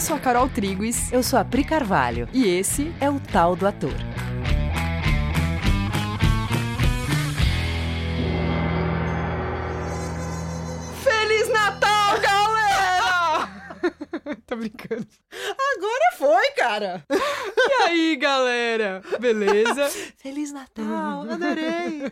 Eu sou a Carol Triguis. Eu sou a Pri Carvalho. E esse é o Tal do Ator. Feliz Natal, galera! Tô brincando. Agora foi, cara! E aí, galera? Beleza? Feliz Natal! Adorei!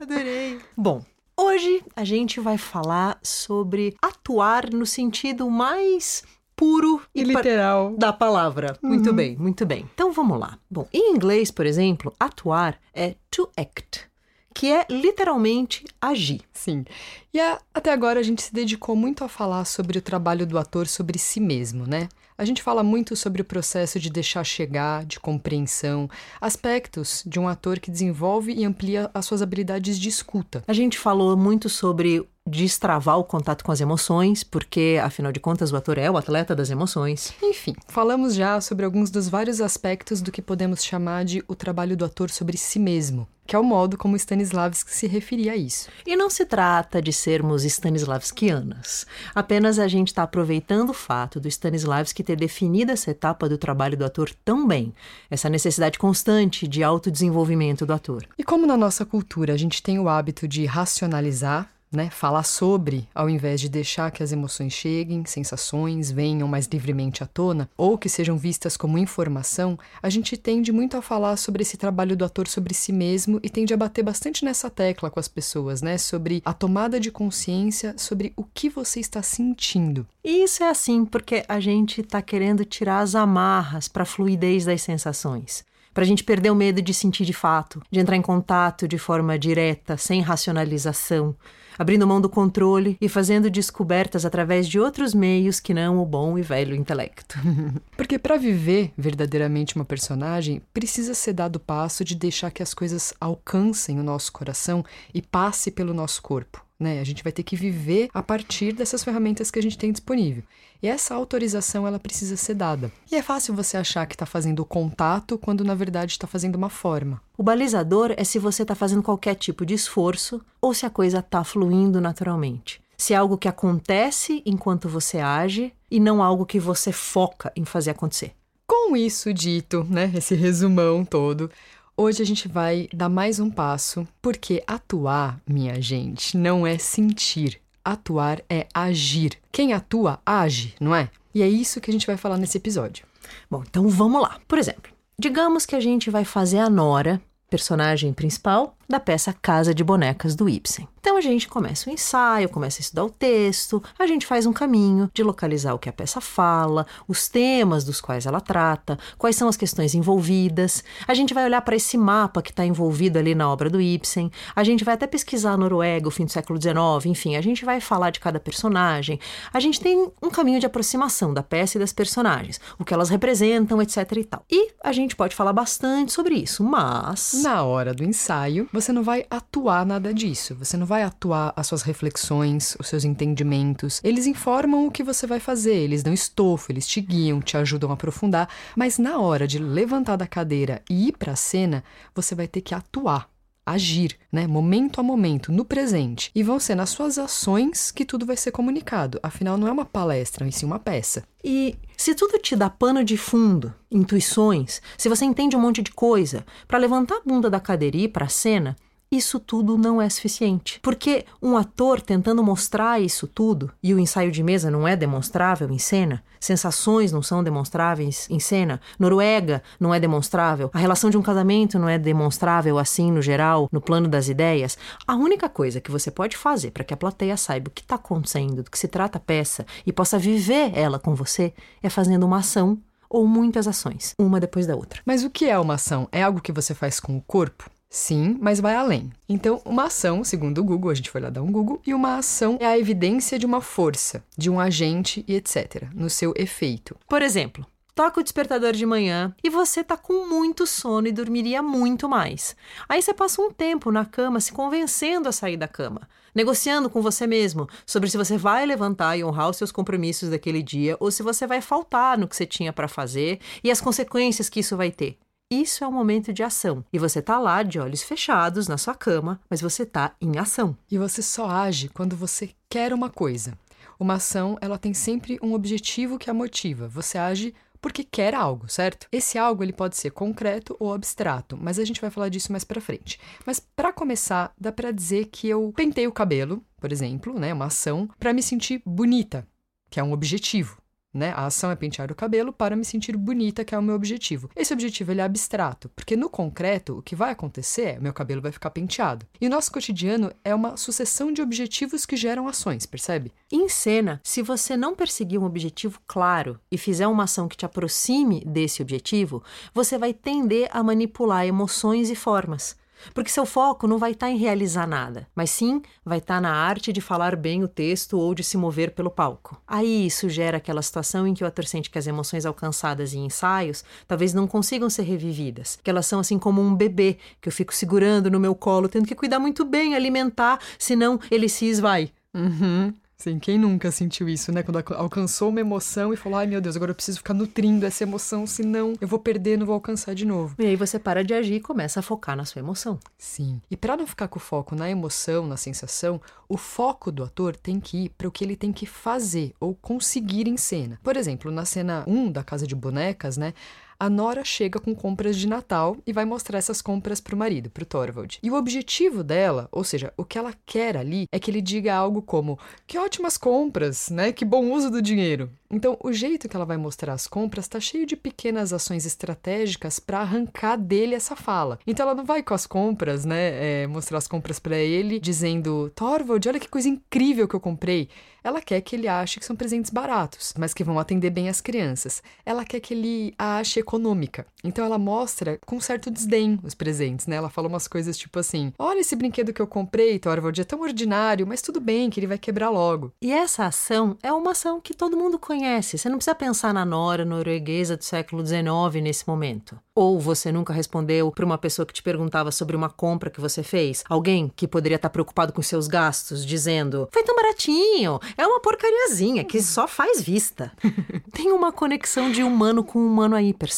Adorei! Bom, Hoje a gente vai falar sobre atuar no sentido mais puro e, e literal da palavra. Uhum. Muito bem, muito bem. Então vamos lá. Bom, em inglês, por exemplo, atuar é to act, que é literalmente agir. Sim. E a, até agora a gente se dedicou muito a falar sobre o trabalho do ator sobre si mesmo, né? A gente fala muito sobre o processo de deixar chegar, de compreensão, aspectos de um ator que desenvolve e amplia as suas habilidades de escuta. A gente falou muito sobre destravar o contato com as emoções, porque afinal de contas o ator é o atleta das emoções. Enfim, falamos já sobre alguns dos vários aspectos do que podemos chamar de o trabalho do ator sobre si mesmo, que é o modo como Stanislavski se referia a isso. E não se trata de sermos Stanislavskianas. Apenas a gente está aproveitando o fato do Stanislavski ter definido essa etapa do trabalho do ator tão bem, essa necessidade constante de autodesenvolvimento do ator. E como na nossa cultura a gente tem o hábito de racionalizar né, falar sobre, ao invés de deixar que as emoções cheguem, sensações venham mais livremente à tona, ou que sejam vistas como informação, a gente tende muito a falar sobre esse trabalho do ator sobre si mesmo e tende a bater bastante nessa tecla com as pessoas, né, sobre a tomada de consciência sobre o que você está sentindo. E isso é assim porque a gente está querendo tirar as amarras para a fluidez das sensações para a gente perder o medo de sentir de fato, de entrar em contato de forma direta, sem racionalização, abrindo mão do controle e fazendo descobertas através de outros meios que não o bom e velho intelecto. Porque para viver verdadeiramente uma personagem, precisa ser dado o passo de deixar que as coisas alcancem o nosso coração e passe pelo nosso corpo. Né? A gente vai ter que viver a partir dessas ferramentas que a gente tem disponível. E essa autorização ela precisa ser dada. E é fácil você achar que está fazendo contato quando na verdade está fazendo uma forma. O balizador é se você está fazendo qualquer tipo de esforço ou se a coisa está fluindo naturalmente. Se é algo que acontece enquanto você age e não algo que você foca em fazer acontecer. Com isso dito, né, esse resumão todo, Hoje a gente vai dar mais um passo, porque atuar, minha gente, não é sentir. Atuar é agir. Quem atua, age, não é? E é isso que a gente vai falar nesse episódio. Bom, então vamos lá. Por exemplo, digamos que a gente vai fazer a Nora, personagem principal, da peça Casa de Bonecas do Ibsen. Então a gente começa o ensaio, começa a estudar o texto, a gente faz um caminho de localizar o que a peça fala, os temas dos quais ela trata, quais são as questões envolvidas. A gente vai olhar para esse mapa que está envolvido ali na obra do Ibsen. A gente vai até pesquisar a Noruega, o fim do século XIX, enfim, a gente vai falar de cada personagem. A gente tem um caminho de aproximação da peça e das personagens, o que elas representam, etc e tal. E a gente pode falar bastante sobre isso, mas na hora do ensaio você não vai atuar nada disso. Você não vai atuar as suas reflexões, os seus entendimentos. Eles informam o que você vai fazer, eles dão estofo, eles te guiam, te ajudam a aprofundar, mas na hora de levantar da cadeira e ir para a cena, você vai ter que atuar agir, né, momento a momento, no presente. E vão ser nas suas ações que tudo vai ser comunicado. Afinal, não é uma palestra, mas sim uma peça. E se tudo te dá pano de fundo, intuições, se você entende um monte de coisa, para levantar a bunda da cadeira e ir para a cena, isso tudo não é suficiente. Porque um ator tentando mostrar isso tudo, e o ensaio de mesa não é demonstrável em cena, sensações não são demonstráveis em cena, Noruega não é demonstrável, a relação de um casamento não é demonstrável assim no geral, no plano das ideias, a única coisa que você pode fazer para que a plateia saiba o que está acontecendo, do que se trata a peça e possa viver ela com você é fazendo uma ação ou muitas ações, uma depois da outra. Mas o que é uma ação? É algo que você faz com o corpo? Sim, mas vai além. Então, uma ação, segundo o Google, a gente foi lá dar um Google, e uma ação é a evidência de uma força, de um agente e etc., no seu efeito. Por exemplo, toca o despertador de manhã e você tá com muito sono e dormiria muito mais. Aí você passa um tempo na cama se convencendo a sair da cama, negociando com você mesmo sobre se você vai levantar e honrar os seus compromissos daquele dia ou se você vai faltar no que você tinha para fazer e as consequências que isso vai ter. Isso é um momento de ação. E você tá lá de olhos fechados na sua cama, mas você tá em ação. E você só age quando você quer uma coisa. Uma ação, ela tem sempre um objetivo que a motiva. Você age porque quer algo, certo? Esse algo ele pode ser concreto ou abstrato, mas a gente vai falar disso mais para frente. Mas para começar, dá para dizer que eu pentei o cabelo, por exemplo, né, uma ação para me sentir bonita, que é um objetivo. Né? A ação é pentear o cabelo para me sentir bonita, que é o meu objetivo. Esse objetivo ele é abstrato, porque no concreto o que vai acontecer é meu cabelo vai ficar penteado. E o nosso cotidiano é uma sucessão de objetivos que geram ações, percebe? Em cena, se você não perseguir um objetivo claro e fizer uma ação que te aproxime desse objetivo, você vai tender a manipular emoções e formas. Porque seu foco não vai estar tá em realizar nada, mas sim vai estar tá na arte de falar bem o texto ou de se mover pelo palco. Aí isso gera aquela situação em que o ator sente que as emoções alcançadas em ensaios talvez não consigam ser revividas, que elas são assim como um bebê que eu fico segurando no meu colo, tendo que cuidar muito bem, alimentar, senão ele se esvai. Uhum. Sim, quem nunca sentiu isso, né? Quando alcançou uma emoção e falou: ai meu Deus, agora eu preciso ficar nutrindo essa emoção, senão eu vou perder, não vou alcançar de novo. E aí você para de agir e começa a focar na sua emoção. Sim. E para não ficar com o foco na emoção, na sensação, o foco do ator tem que ir para o que ele tem que fazer ou conseguir em cena. Por exemplo, na cena 1 da Casa de Bonecas, né? A Nora chega com compras de Natal e vai mostrar essas compras pro marido, pro Thorvald. E o objetivo dela, ou seja, o que ela quer ali, é que ele diga algo como: Que ótimas compras, né? Que bom uso do dinheiro. Então, o jeito que ela vai mostrar as compras está cheio de pequenas ações estratégicas para arrancar dele essa fala. Então, ela não vai com as compras, né? É, mostrar as compras para ele, dizendo: Thorvald, olha que coisa incrível que eu comprei. Ela quer que ele ache que são presentes baratos, mas que vão atender bem as crianças. Ela quer que ele ache econômica. Então, ela mostra com certo desdém os presentes, né? Ela fala umas coisas tipo assim: Olha esse brinquedo que eu comprei, Thorvald, é tão ordinário, mas tudo bem que ele vai quebrar logo. E essa ação é uma ação que todo mundo conhece. Você não precisa pensar na Nora norueguesa do século XIX nesse momento. Ou você nunca respondeu para uma pessoa que te perguntava sobre uma compra que você fez? Alguém que poderia estar preocupado com seus gastos, dizendo: Foi tão baratinho, é uma porcariazinha que só faz vista. Tem uma conexão de humano com humano aí, percebe?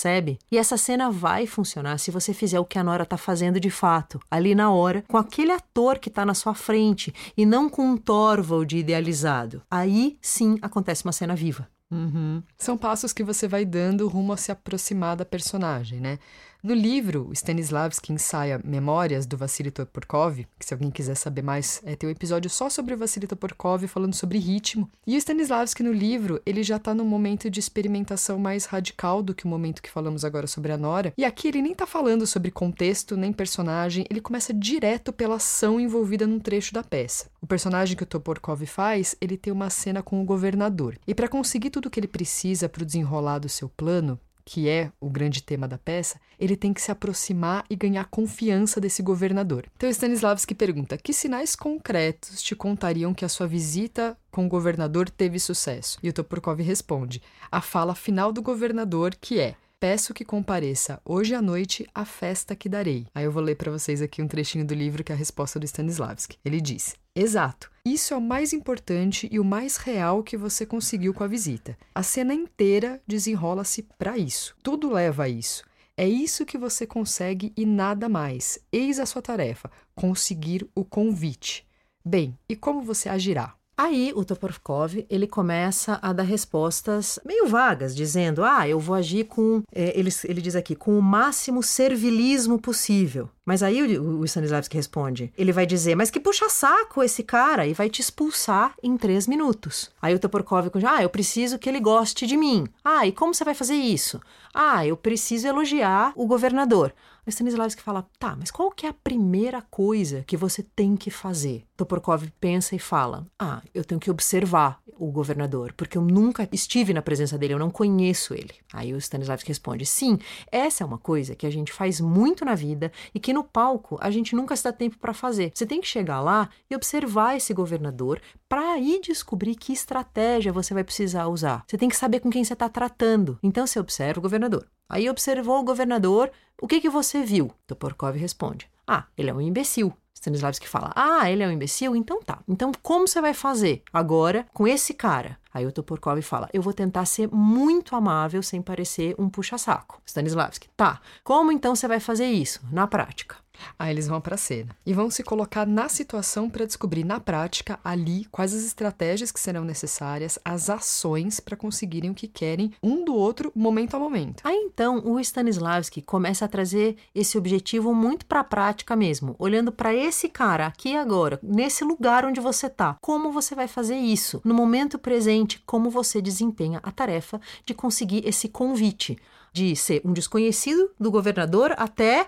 E essa cena vai funcionar se você fizer o que a Nora está fazendo de fato, ali na hora, com aquele ator que está na sua frente e não com um Torvald idealizado. Aí sim acontece uma cena viva. Uhum. São passos que você vai dando rumo a se aproximar da personagem, né? No livro, Stanislavski ensaia Memórias do Vassili Toporkov, que se alguém quiser saber mais, é, tem um episódio só sobre o Vassili Toporkov falando sobre ritmo. E o Stanislavski no livro, ele já está num momento de experimentação mais radical do que o momento que falamos agora sobre a Nora. E aqui ele nem está falando sobre contexto nem personagem, ele começa direto pela ação envolvida num trecho da peça. O personagem que o Toporkov faz, ele tem uma cena com o governador. E para conseguir tudo o que ele precisa para o desenrolar do seu plano, que é o grande tema da peça, ele tem que se aproximar e ganhar confiança desse governador. Então Stanislavski pergunta: que sinais concretos te contariam que a sua visita com o governador teve sucesso? E o Toporkov responde: a fala final do governador, que é Peço que compareça hoje à noite à festa que darei. Aí eu vou ler para vocês aqui um trechinho do livro que é a resposta do Stanislavski. Ele diz: Exato. Isso é o mais importante e o mais real que você conseguiu com a visita. A cena inteira desenrola-se para isso. Tudo leva a isso. É isso que você consegue e nada mais. Eis a sua tarefa: conseguir o convite. Bem, e como você agirá? Aí o Toporkov ele começa a dar respostas meio vagas, dizendo: ah, eu vou agir com, é, ele, ele diz aqui, com o máximo servilismo possível. Mas aí o, o Stanislavski responde: ele vai dizer, mas que puxa saco esse cara e vai te expulsar em três minutos. Aí o Toporkov diz: ah, eu preciso que ele goste de mim. Ah, e como você vai fazer isso? Ah, eu preciso elogiar o governador. O Stanislavski fala: tá, mas qual que é a primeira coisa que você tem que fazer? Toporkov pensa e fala: ah, eu tenho que observar o governador, porque eu nunca estive na presença dele, eu não conheço ele. Aí o Stanislavski responde: sim, essa é uma coisa que a gente faz muito na vida e que no palco a gente nunca se dá tempo para fazer. Você tem que chegar lá e observar esse governador para aí descobrir que estratégia você vai precisar usar. Você tem que saber com quem você está tratando. Então você observa o governador. Aí observou o governador, o que, que você viu? Toporkov responde: Ah, ele é um imbecil. Stanislavski fala: Ah, ele é um imbecil? Então tá. Então como você vai fazer agora com esse cara? Aí o Toporkov fala: Eu vou tentar ser muito amável sem parecer um puxa-saco. Stanislavski: Tá. Como então você vai fazer isso na prática? Aí eles vão pra cena e vão se colocar na situação para descobrir na prática ali quais as estratégias que serão necessárias, as ações para conseguirem o que querem um do outro momento a momento. Aí então o Stanislavski começa a trazer esse objetivo muito para a prática mesmo, olhando para esse cara aqui agora, nesse lugar onde você tá. Como você vai fazer isso? No momento presente, como você desempenha a tarefa de conseguir esse convite de ser um desconhecido do governador até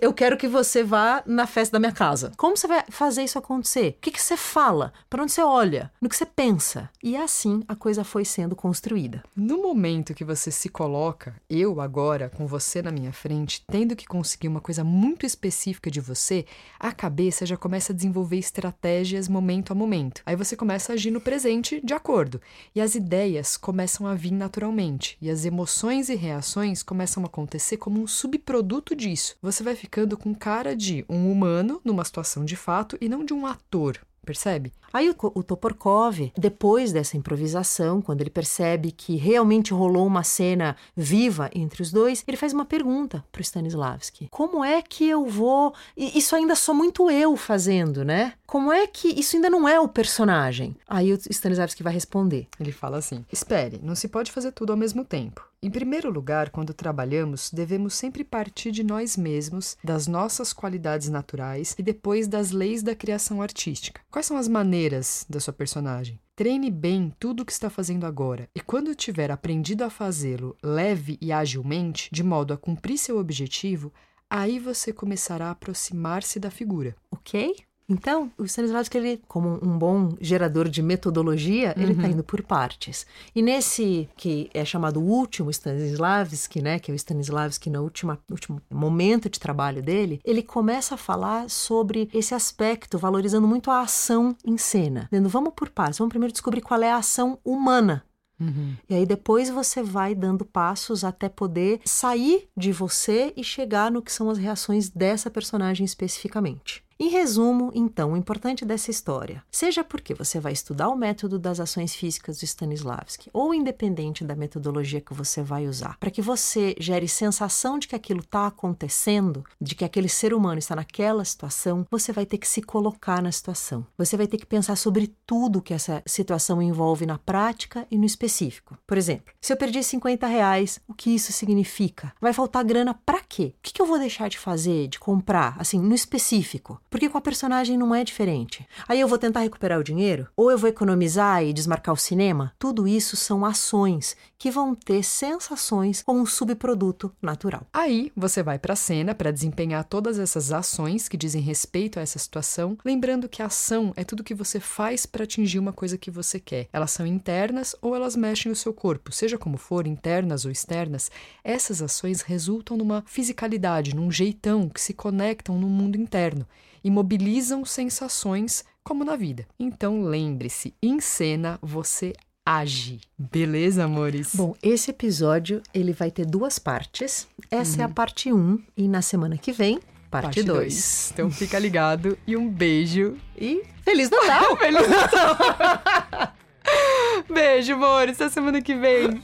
eu quero que você vá na festa da minha casa. Como você vai fazer isso acontecer? O que, que você fala? Para onde você olha? No que você pensa? E assim a coisa foi sendo construída. No momento que você se coloca, eu agora, com você na minha frente, tendo que conseguir uma coisa muito específica de você, a cabeça já começa a desenvolver estratégias momento a momento. Aí você começa a agir no presente de acordo. E as ideias começam a vir naturalmente. E as emoções e reações começam a acontecer como um subproduto disso. Você vai ficando com cara de um humano numa situação de fato e não de um ator. Percebe? Aí o, Toporkov, depois dessa improvisação, quando ele percebe que realmente rolou uma cena viva entre os dois, ele faz uma pergunta para o Stanislavski: Como é que eu vou? Isso ainda sou muito eu fazendo, né? Como é que isso ainda não é o personagem? Aí o Stanislavski vai responder. Ele fala assim: Espere, não se pode fazer tudo ao mesmo tempo. Em primeiro lugar, quando trabalhamos, devemos sempre partir de nós mesmos, das nossas qualidades naturais e depois das leis da criação artística. Quais são as maneiras da sua personagem? Treine bem tudo o que está fazendo agora, e quando tiver aprendido a fazê-lo leve e agilmente, de modo a cumprir seu objetivo, aí você começará a aproximar-se da figura. Ok? Então, o Stanislavski, ele, como um bom gerador de metodologia, ele está indo por partes. E nesse que é chamado último Stanislavski, né, que é o Stanislavski no última, último momento de trabalho dele, ele começa a falar sobre esse aspecto, valorizando muito a ação em cena. Dizendo, vamos por partes, vamos primeiro descobrir qual é a ação humana Uhum. E aí depois você vai dando passos até poder sair de você e chegar no que são as reações dessa personagem especificamente. Em resumo, então, o importante dessa história, seja porque você vai estudar o método das ações físicas de Stanislavski, ou independente da metodologia que você vai usar, para que você gere sensação de que aquilo está acontecendo, de que aquele ser humano está naquela situação, você vai ter que se colocar na situação. Você vai ter que pensar sobre tudo que essa situação envolve na prática e no específico. Por exemplo, se eu perdi 50 reais, o que isso significa? Vai faltar grana para quê? O que, que eu vou deixar de fazer, de comprar, assim, no específico? Porque com a personagem não é diferente. Aí eu vou tentar recuperar o dinheiro? Ou eu vou economizar e desmarcar o cinema? Tudo isso são ações que vão ter sensações como um subproduto natural. Aí você vai para a cena para desempenhar todas essas ações que dizem respeito a essa situação, lembrando que a ação é tudo que você faz para atingir uma coisa que você quer. Elas são internas ou elas mexem o seu corpo, seja como for, internas ou externas. Essas ações resultam numa fisicalidade, num jeitão que se conectam no mundo interno e mobilizam sensações como na vida. Então lembre-se, em cena você age. Beleza, amores? Bom, esse episódio ele vai ter duas partes. Essa uhum. é a parte 1 um, e na semana que vem parte 2. Então fica ligado e um beijo e feliz Natal. feliz Natal. Beijo, amores. Até semana que vem.